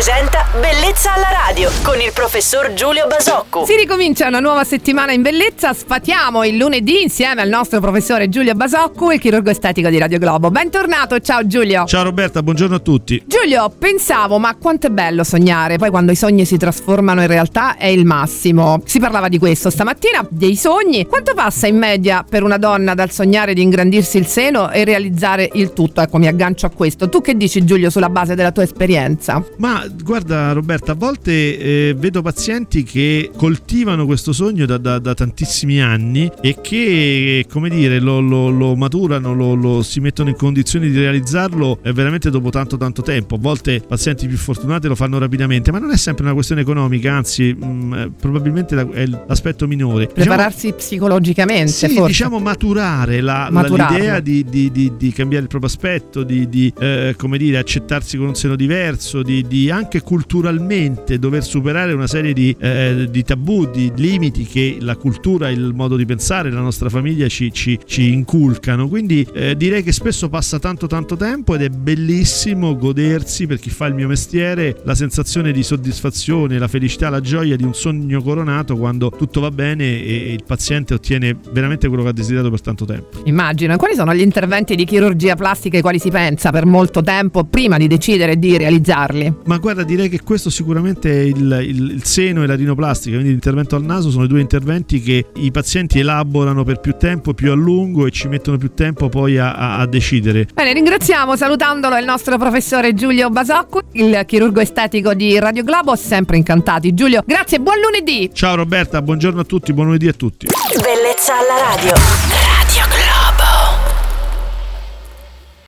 presenta Bellezza alla radio con il professor Giulio Basocco. Si ricomincia una nuova settimana in bellezza, sfatiamo il lunedì insieme al nostro professore Giulio Basocco, il chirurgo estetico di Radio Globo. Bentornato, ciao Giulio. Ciao Roberta, buongiorno a tutti. Giulio, pensavo, ma quanto è bello sognare, poi quando i sogni si trasformano in realtà è il massimo. Si parlava di questo stamattina, dei sogni. Quanto passa in media per una donna dal sognare di ingrandirsi il seno e realizzare il tutto? Ecco, mi aggancio a questo. Tu che dici Giulio sulla base della tua esperienza? Ma guarda Roberta, a volte eh, vedo pazienti che coltivano questo sogno da, da, da tantissimi anni e che, come dire, lo, lo, lo maturano, lo, lo, si mettono in condizioni di realizzarlo eh, veramente dopo tanto tanto tempo. A volte pazienti più fortunati lo fanno rapidamente, ma non è sempre una questione economica, anzi mh, mm, eh, probabilmente è l'aspetto minore. Diciamo Prepararsi diciamo, psicologicamente. Sì, forse. diciamo maturare la, l'idea di, di, di, di, cambiare il proprio aspetto, di, eh, come dire, accettarsi con un seno diverso, di, di anche culturalmente dover superare una serie di, eh, di, tabù, di limiti che la cultura, il modo di pensare, la nostra famiglia ci, ci, ci inculcano. Quindi eh, direi che spesso passa tanto tanto tempo ed è bellissimo godersi per chi fa il mio mestiere la sensazione di soddisfazione, la felicità, la gioia di un sogno coronato quando tutto va bene e il paziente ottiene veramente quello che ha desiderato per tanto tempo. Immagino. Quali sono gli interventi di chirurgia plastica ai quali si pensa per molto tempo prima di decidere di realizzarli? Ma guarda, direi che questo sicuramente è il, il, il seno e la rinoplastica, quindi l'intervento al naso sono i due interventi che i pazienti elaborano per più tempo, più a lungo e ci mettono più tempo poi a, a, a decidere. Bene, ringraziamo salutandolo il nostro professore Giulio Basocco, il chirurgo estetico di Radio Globo, sempre incantati. Giulio, grazie, buon lunedì! Ciao Roberta, buongiorno a tutti, buon lunedì a tutti. Bellezza alla radio.